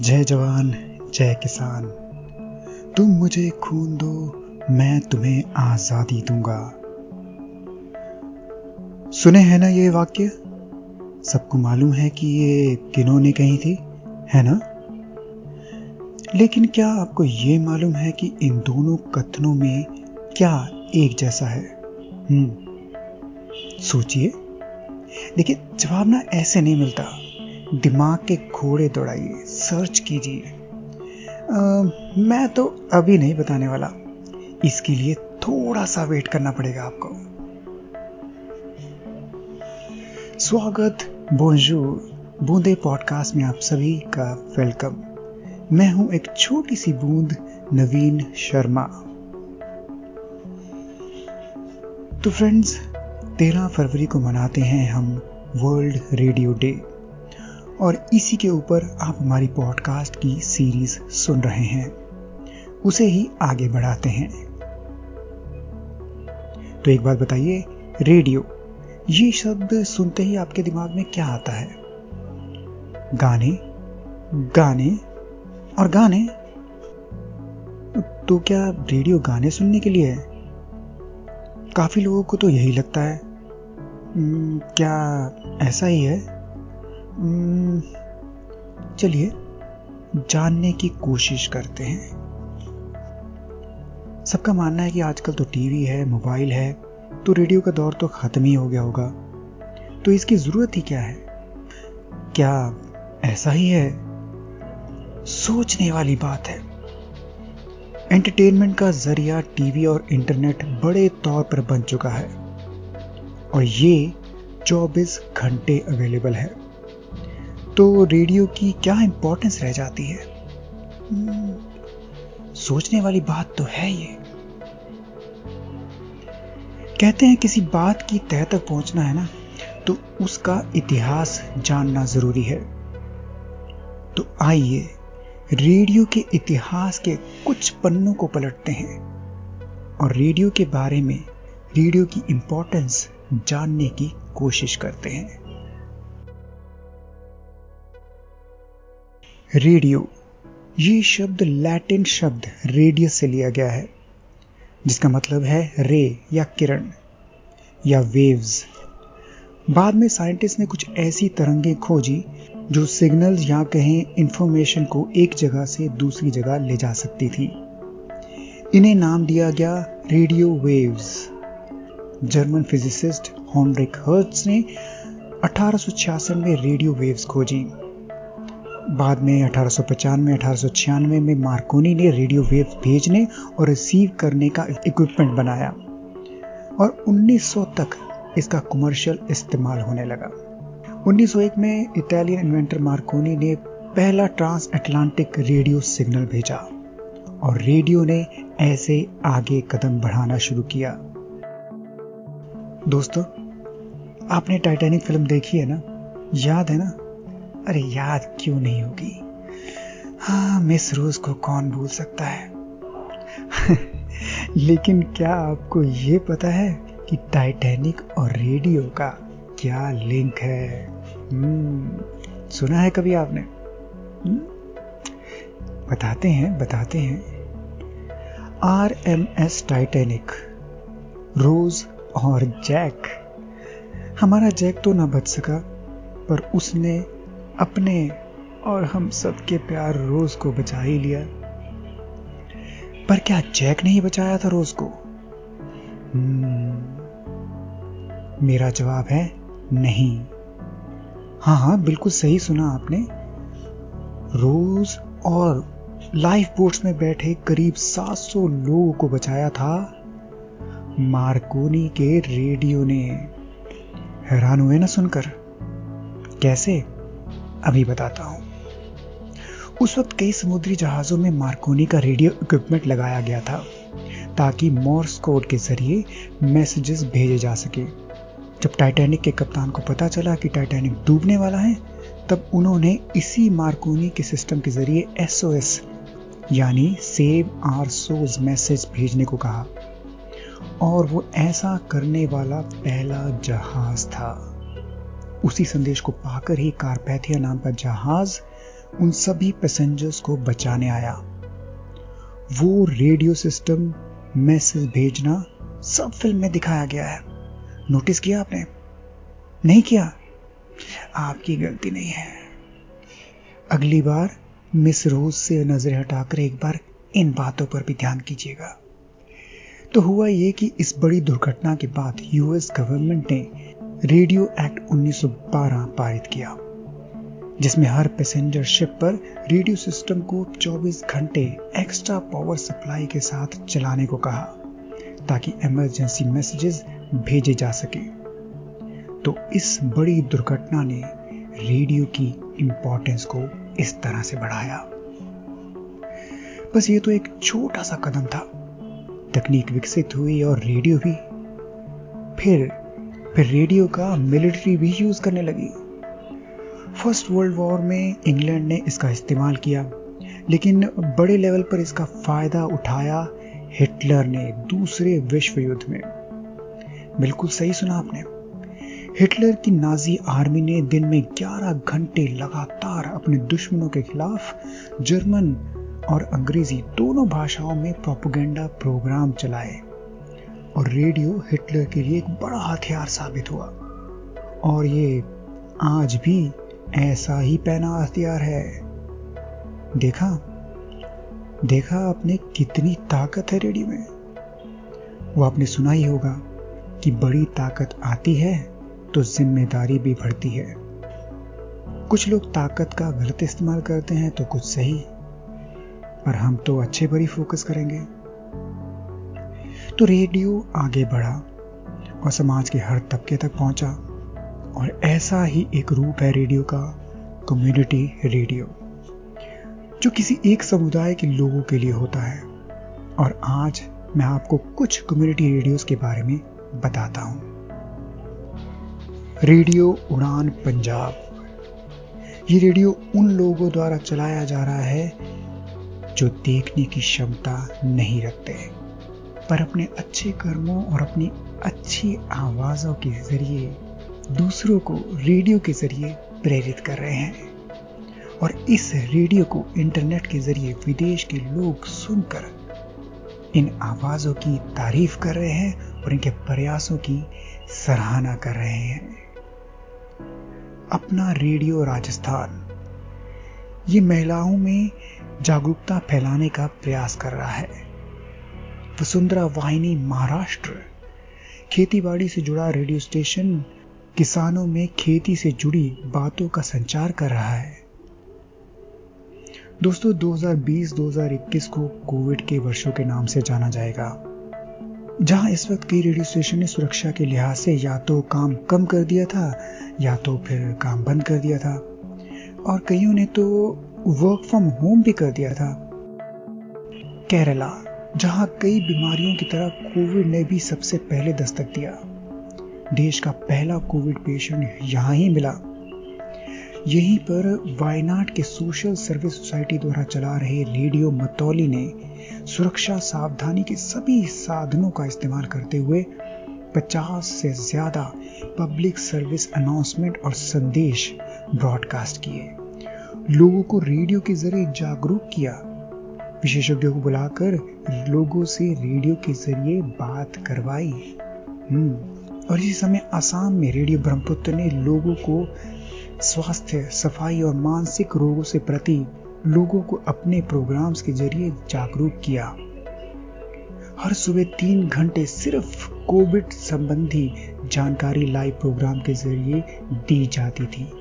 जय जवान, जय किसान। तुम मुझे खून दो, मैं तुम्हें आज़ादी दूँगा। सुने हैं ना ये वाक्य? सबको मालूम है कि ये किनों ने कही थी, है ना? लेकिन क्या आपको ये मालूम है कि इन दोनों कथनों में क्या एक जैसा है? हम्म सोचिए। देखिए, जवाब ना ऐसे नहीं मिलता। दिमाग के घोड़े दौड़ाइए। सर्च कीजिए। मैं तो अभी नहीं बताने वाला। इसके लिए थोड़ा सा वेट करना पड़ेगा आपको। स्वागत बोंजूर बूंदे पॉडकास्ट में आप सभी का वेलकम मैं हूँ एक छोटी सी बूंद, नवीन शर्मा। तो फ्रेंड्स तेरह फरवरी को मनाते हैं हम वर्ल्ड रेडियो डे और इसी के ऊपर आप हमारी पॉडकास्ट की सीरीज़ सुन रहे हैं। उसे ही आगे बढ़ाते हैं। तो एक बात बताइए रेडियो ये शब्द सुनते ही आपके दिमाग में क्या आता है? गाने गाने और गाने। तो क्या रेडियो गाने सुनने के लिए है काफ़ी लोगों को तो यही लगता है। क्या ऐसा ही है? चलिए, जानने की कोशिश करते हैं। सबका मानना है कि आजकल तो टीवी है, मोबाइल है तो रेडियो का दौर तो खत्म ही हो गया होगा। तो इसकी ज़रूरत ही क्या है? क्या ऐसा ही है? सोचने वाली बात है। एंटरटेनमेंट का ज़रिया टीवी और इंटरनेट बड़े तौर पर बन चुका है। और ये 24 घंटे अवेलेबल है। तो रेडियो की क्या इंपॉर्टेंस रह जाती है? हम्म, सोचने वाली बात तो है ये। कहते हैं किसी बात की तह तक पहुँचना है ना तो उसका इतिहास जानना ज़रूरी है। तो आइए रेडियो के इतिहास के कुछ पन्नों को पलटते हैं और रेडियो के बारे में रेडियो की इंपॉर्टेंस जानने की कोशिश करते हैं। रेडियो। ये शब्द लैटिन शब्द रेडियस से लिया गया है, जिसका मतलब है रे या किरण या वेव्स बाद में साइंटिस्ट ने कुछ ऐसी तरंगें खोजी जो सिग्नल्स या कहें इंफॉर्मेशन को एक जगह से दूसरी जगह ले जा सकती थी। इन्हें नाम दिया गया radio waves German physicist Heinrich Hertz ने अठारह में रेडियो वेव्स खोजी। बाद में अठारह में अठारह में मार्कोनी ने रेडियो वेव भेजने और रिसीव करने का इक्विपमेंट बनाया और 1900 तक इसका कमर्शियल इस्तेमाल होने लगा। 1901 में इटालियन इन्वेंटर मार्कोनी ने पहला ट्रांस अटलांटिक रेडियो सिग्नल भेजा और रेडियो ने ऐसे आगे कदम बढ़ाना शुरू किया। दोस्तों, आपने टाइटैनिक फ़िल्म देखी है ना? याद है ना? अरे याद क्यों नहीं होगी? हाँ मिस रोज को कौन भूल सकता है? लेकिन क्या आपको ये पता है कि टाइटैनिक और रेडियो का क्या लिंक है? हम्म सुना है कभी आपने? हम्म? बताते हैं बताते हैं। R M S Titanic Rose और जैक। हमारा जैक तो ना बच सका, पर उसने अपने और हम सबके प्यार रोज को बचा ही लिया। पर क्या जैक नहीं बचाया था रोज को? hmm, मेरा जवाब है नहीं। हाँ हाँ बिल्कुल सही सुना आपने। रोज और लाइफ बोट्स में बैठे करीब 700 लोगों को बचाया था। मार्कोनी के रेडियो ने। हैरान हुए ना सुनकर? कैसे? अभी बताता हूँ। उस वक्त कई समुद्री जहाजों में मार्कोनी का रेडियो इक्विपमेंट लगाया गया था, ताकि मोर्स कोड के ज़रिए मैसेजेस भेजे जा सके। जब टाइटैनिक के कप्तान को पता चला कि टाइटैनिक डूबने वाला है, तब उन्होंने इसी मार्कोनी के सिस्टम के ज़रिए एसओएस, यानी सेव आर सोज मैसेज भेजने को कहा। और वो ऐसा करने वाला पहला जहाज़ था। उसी संदेश को पाकर ही कारपैथिया नाम का जहाज़ उन सभी पैसेंजर्स को बचाने आया। वो रेडियो सिस्टम मैसेज भेजना सब फ़िल्म में दिखाया गया है। नोटिस किया आपने? नहीं किया? आपकी गलती नहीं है। अगली बार मिस रोज से नज़र हटाकर एक बार इन बातों पर भी ध्यान कीजिएगा। तो हुआ यह कि इस बड़ी दुर्घटना के बाद यूएस गवर्नमेंट ने रेडियो एक्ट 1912 पारित किया, जिसमें हर पैसेंजर शिप पर रेडियो सिस्टम को 24 घंटे एक्स्ट्रा पावर सप्लाई के साथ चलाने को कहा, ताकि इमरजेंसी मैसेजेस भेजे जा सके। तो इस बड़ी दुर्घटना ने रेडियो की इंपॉर्टेंस को इस तरह से बढ़ाया। बस ये तो एक छोटा सा कदम था। तकनीक विकसित हुई और रेडियो भी। फिर फिर रेडियो का मिलिट्री भी यूज़ करने लगी। फ़र्स्ट वर्ल्ड वॉर में इंग्लैंड ने इसका इस्तेमाल किया, लेकिन बड़े लेवल पर इसका फ़ायदा उठाया हिटलर ने दूसरे विश्व युद्ध में। बिल्कुल सही सुना आपने। हिटलर की नाजी आर्मी ने दिन में 11 घंटे लगातार अपने दुश्मनों के खिलाफ जर्मन और अंग्रेज़ी दोनों भाषाओं में प्रोपोगेंडा प्रोग्राम चलाए। और रेडियो हिटलर के लिए एक बड़ा हथियार साबित हुआ। और ये आज भी ऐसा ही पहना हथियार है। देखा? देखा आपने कितनी ताकत है रेडियो में? वो आपने सुना ही होगा कि बड़ी ताकत आती है तो ज़िम्मेदारी भी बढ़ती है। कुछ लोग ताकत का गलत इस्तेमाल करते हैं तो कुछ सही। पर हम तो अच्छे पर ही फोकस करेंगे। तो रेडियो आगे बढ़ा और समाज के हर तबके तक पहुँचा। और ऐसा ही एक रूप है रेडियो का कम्युनिटी रेडियो जो किसी एक समुदाय के लोगों के लिए होता है। और आज मैं आपको कुछ कम्युनिटी रेडियोस के बारे में बताता हूँ। रेडियो उड़ान पंजाब। ये रेडियो उन लोगों द्वारा चलाया जा रहा है जो देखने की क्षमता नहीं रखते। पर अपने अच्छे कर्मों और अपनी अच्छी आवाजों के ज़रिए दूसरों को रेडियो के ज़रिए प्रेरित कर रहे हैं और इस रेडियो को इंटरनेट के ज़रिए विदेश के लोग सुनकर इन आवाजों की तारीफ़ कर रहे हैं और इनके प्रयासों की सराहना कर रहे हैं। अपना रेडियो राजस्थान, ये महिलाओं में जागरूकता फैलाने का प्रयास कर रहा है। वसुंधरा वाहिनी महाराष्ट्र। खेतीबाड़ी से जुड़ा रेडियो स्टेशन किसानों में खेती से जुड़ी बातों का संचार कर रहा है। दोस्तों 2020-2021 को कोविड के वर्षों के नाम से जाना जाएगा। जहाँ इस वक्त कई रेडियो स्टेशन ने सुरक्षा के लिहाज से या तो काम कम कर दिया था, या तो फिर काम बंद कर दिया था। और कईयों ने तो वर्क फ्रॉम होम भी कर दिया था। केरला। जहाँ कई बीमारियों की तरह कोविड ने भी सबसे पहले दस्तक दिया। देश का पहला कोविड पेशेंट यहाँ ही मिला। यहीं पर वायनाड के सोशल सर्विस सोसाइटी द्वारा चला रहे रेडियो मतौली ने सुरक्षा सावधानी के सभी साधनों का इस्तेमाल करते हुए 50 से ज़्यादा पब्लिक सर्विस अनाउंसमेंट और संदेश ब्रॉडकास्ट किए। लोगों को रेडियो के ज़रिए जागरूक किया विशेषज्ञों को बुलाकर लोगों से रेडियो के ज़रिए बात करवाई। हम्म, और इसी समय आसाम में रेडियो ब्रह्मपुत्र ने लोगों को स्वास्थ्य सफ़ाई और मानसिक रोगों से प्रति लोगों को अपने प्रोग्राम्स के ज़रिए जागरूक किया। हर सुबह तीन घंटे सिर्फ़ कोविड संबंधी जानकारी लाइव प्रोग्राम के ज़रिए दी जाती थी।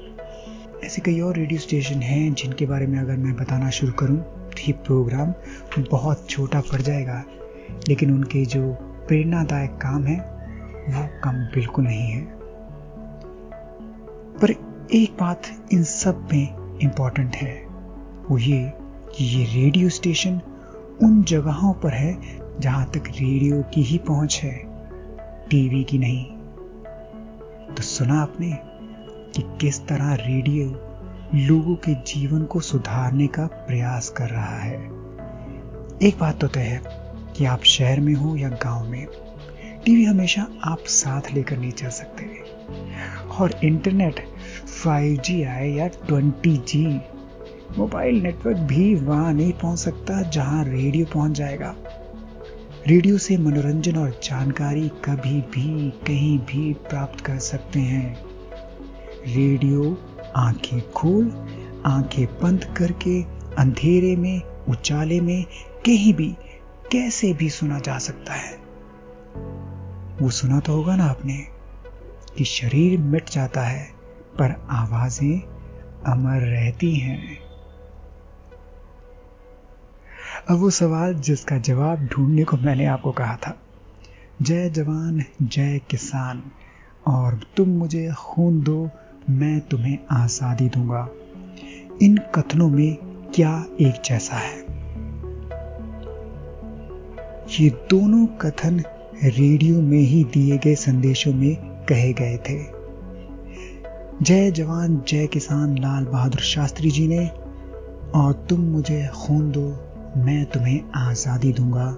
ऐसे कई और रेडियो स्टेशन हैं जिनके बारे में अगर मैं बताना शुरू करूँ। तो ये प्रोग्राम बहुत छोटा पड़ जाएगा। लेकिन उनके जो प्रेरणादायक काम है, वो कम बिल्कुल नहीं है। पर एक बात इन सब में इंपॉर्टेंट है, वो ये कि ये रेडियो स्टेशन उन जगहों पर है जहाँ तक रेडियो की ही पहुँच है टीवी की नहीं। तो सुना आपने कि किस तरह रेडियो लोगों के जीवन को सुधारने का प्रयास कर रहा है। एक बात तो तय है कि आप शहर में हो या गाँव में, टीवी हमेशा आप साथ लेकर नहीं चल सकते। और इंटरनेट 5G आए या 20G मोबाइल नेटवर्क भी वहाँ नहीं पहुँच सकता जहाँ रेडियो पहुँच जाएगा। रेडियो से मनोरंजन और जानकारी कभी भी, कहीं भी प्राप्त कर सकते हैं। रेडियो आँखें खोल, आँखें बंद करके अंधेरे में उचाले में कहीं भी, कैसे भी सुना जा सकता है। वो सुना तो होगा ना आपने कि शरीर मिट जाता है, पर आवाज़ें अमर रहती हैं। अब वो सवाल जिसका जवाब ढूँढने को मैंने आपको कहा था। जय जवान, जय किसान, और तुम मुझे खून दो मैं तुम्हें आज़ादी दूँगा। इन कथनों में क्या एक जैसा है? ये दोनों कथन रेडियो में ही दिए गए संदेशों में कहे गए थे। जय जवान, जय किसान, लाल बहादुर शास्त्री जी ने, और तुम मुझे खून दो, मैं तुम्हें आज़ादी दूँगा,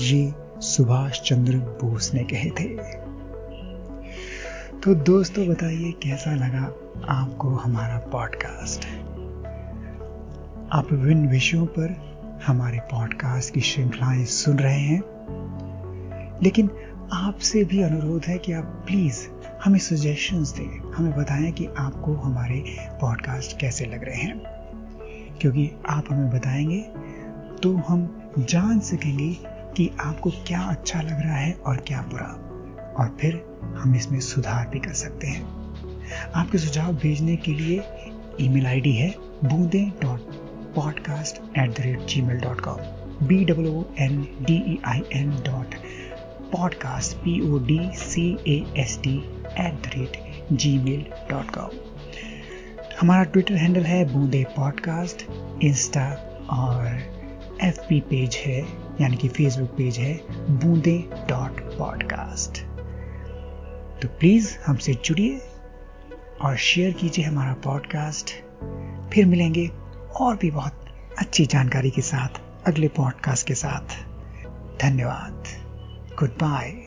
ये सुभाष चंद्र बोस ने कहे थे। तो दोस्तों बताइए, कैसा लगा आपको हमारा पॉडकास्ट आप विभिन्न विषयों पर हमारे पॉडकास्ट की श्रृंखलाएँ सुन रहे हैं, लेकिन आपसे भी अनुरोध है कि आप प्लीज़ हमें सजेशंस दें, हमें बताएँ कि आपको हमारे पॉडकास्ट कैसे लग रहे हैं। क्योंकि आप हमें बताएँगे तो हम जान सकेंगे कि आपको क्या अच्छा लग रहा है और क्या बुरा। और फिर हम इसमें सुधार भी कर सकते हैं। आपके सुझाव भेजने के लिए ईमेल आईडी है Boonde dot podcast at the rate G mail dot com B W N D E I N dot podcast P O D C A S T at the rate G mail dot com हमारा Twitter handle है बूंदे podcast insta और F P page है, यानी कि Facebook page है बूंदे dot podcast तो प्लीज़ हमसे जुड़िए और शेयर कीजिए हमारा पॉडकास्ट फिर मिलेंगे और भी बहुत अच्छी जानकारी के साथ अगले पॉडकास्ट के साथ। धन्यवाद। Goodbye.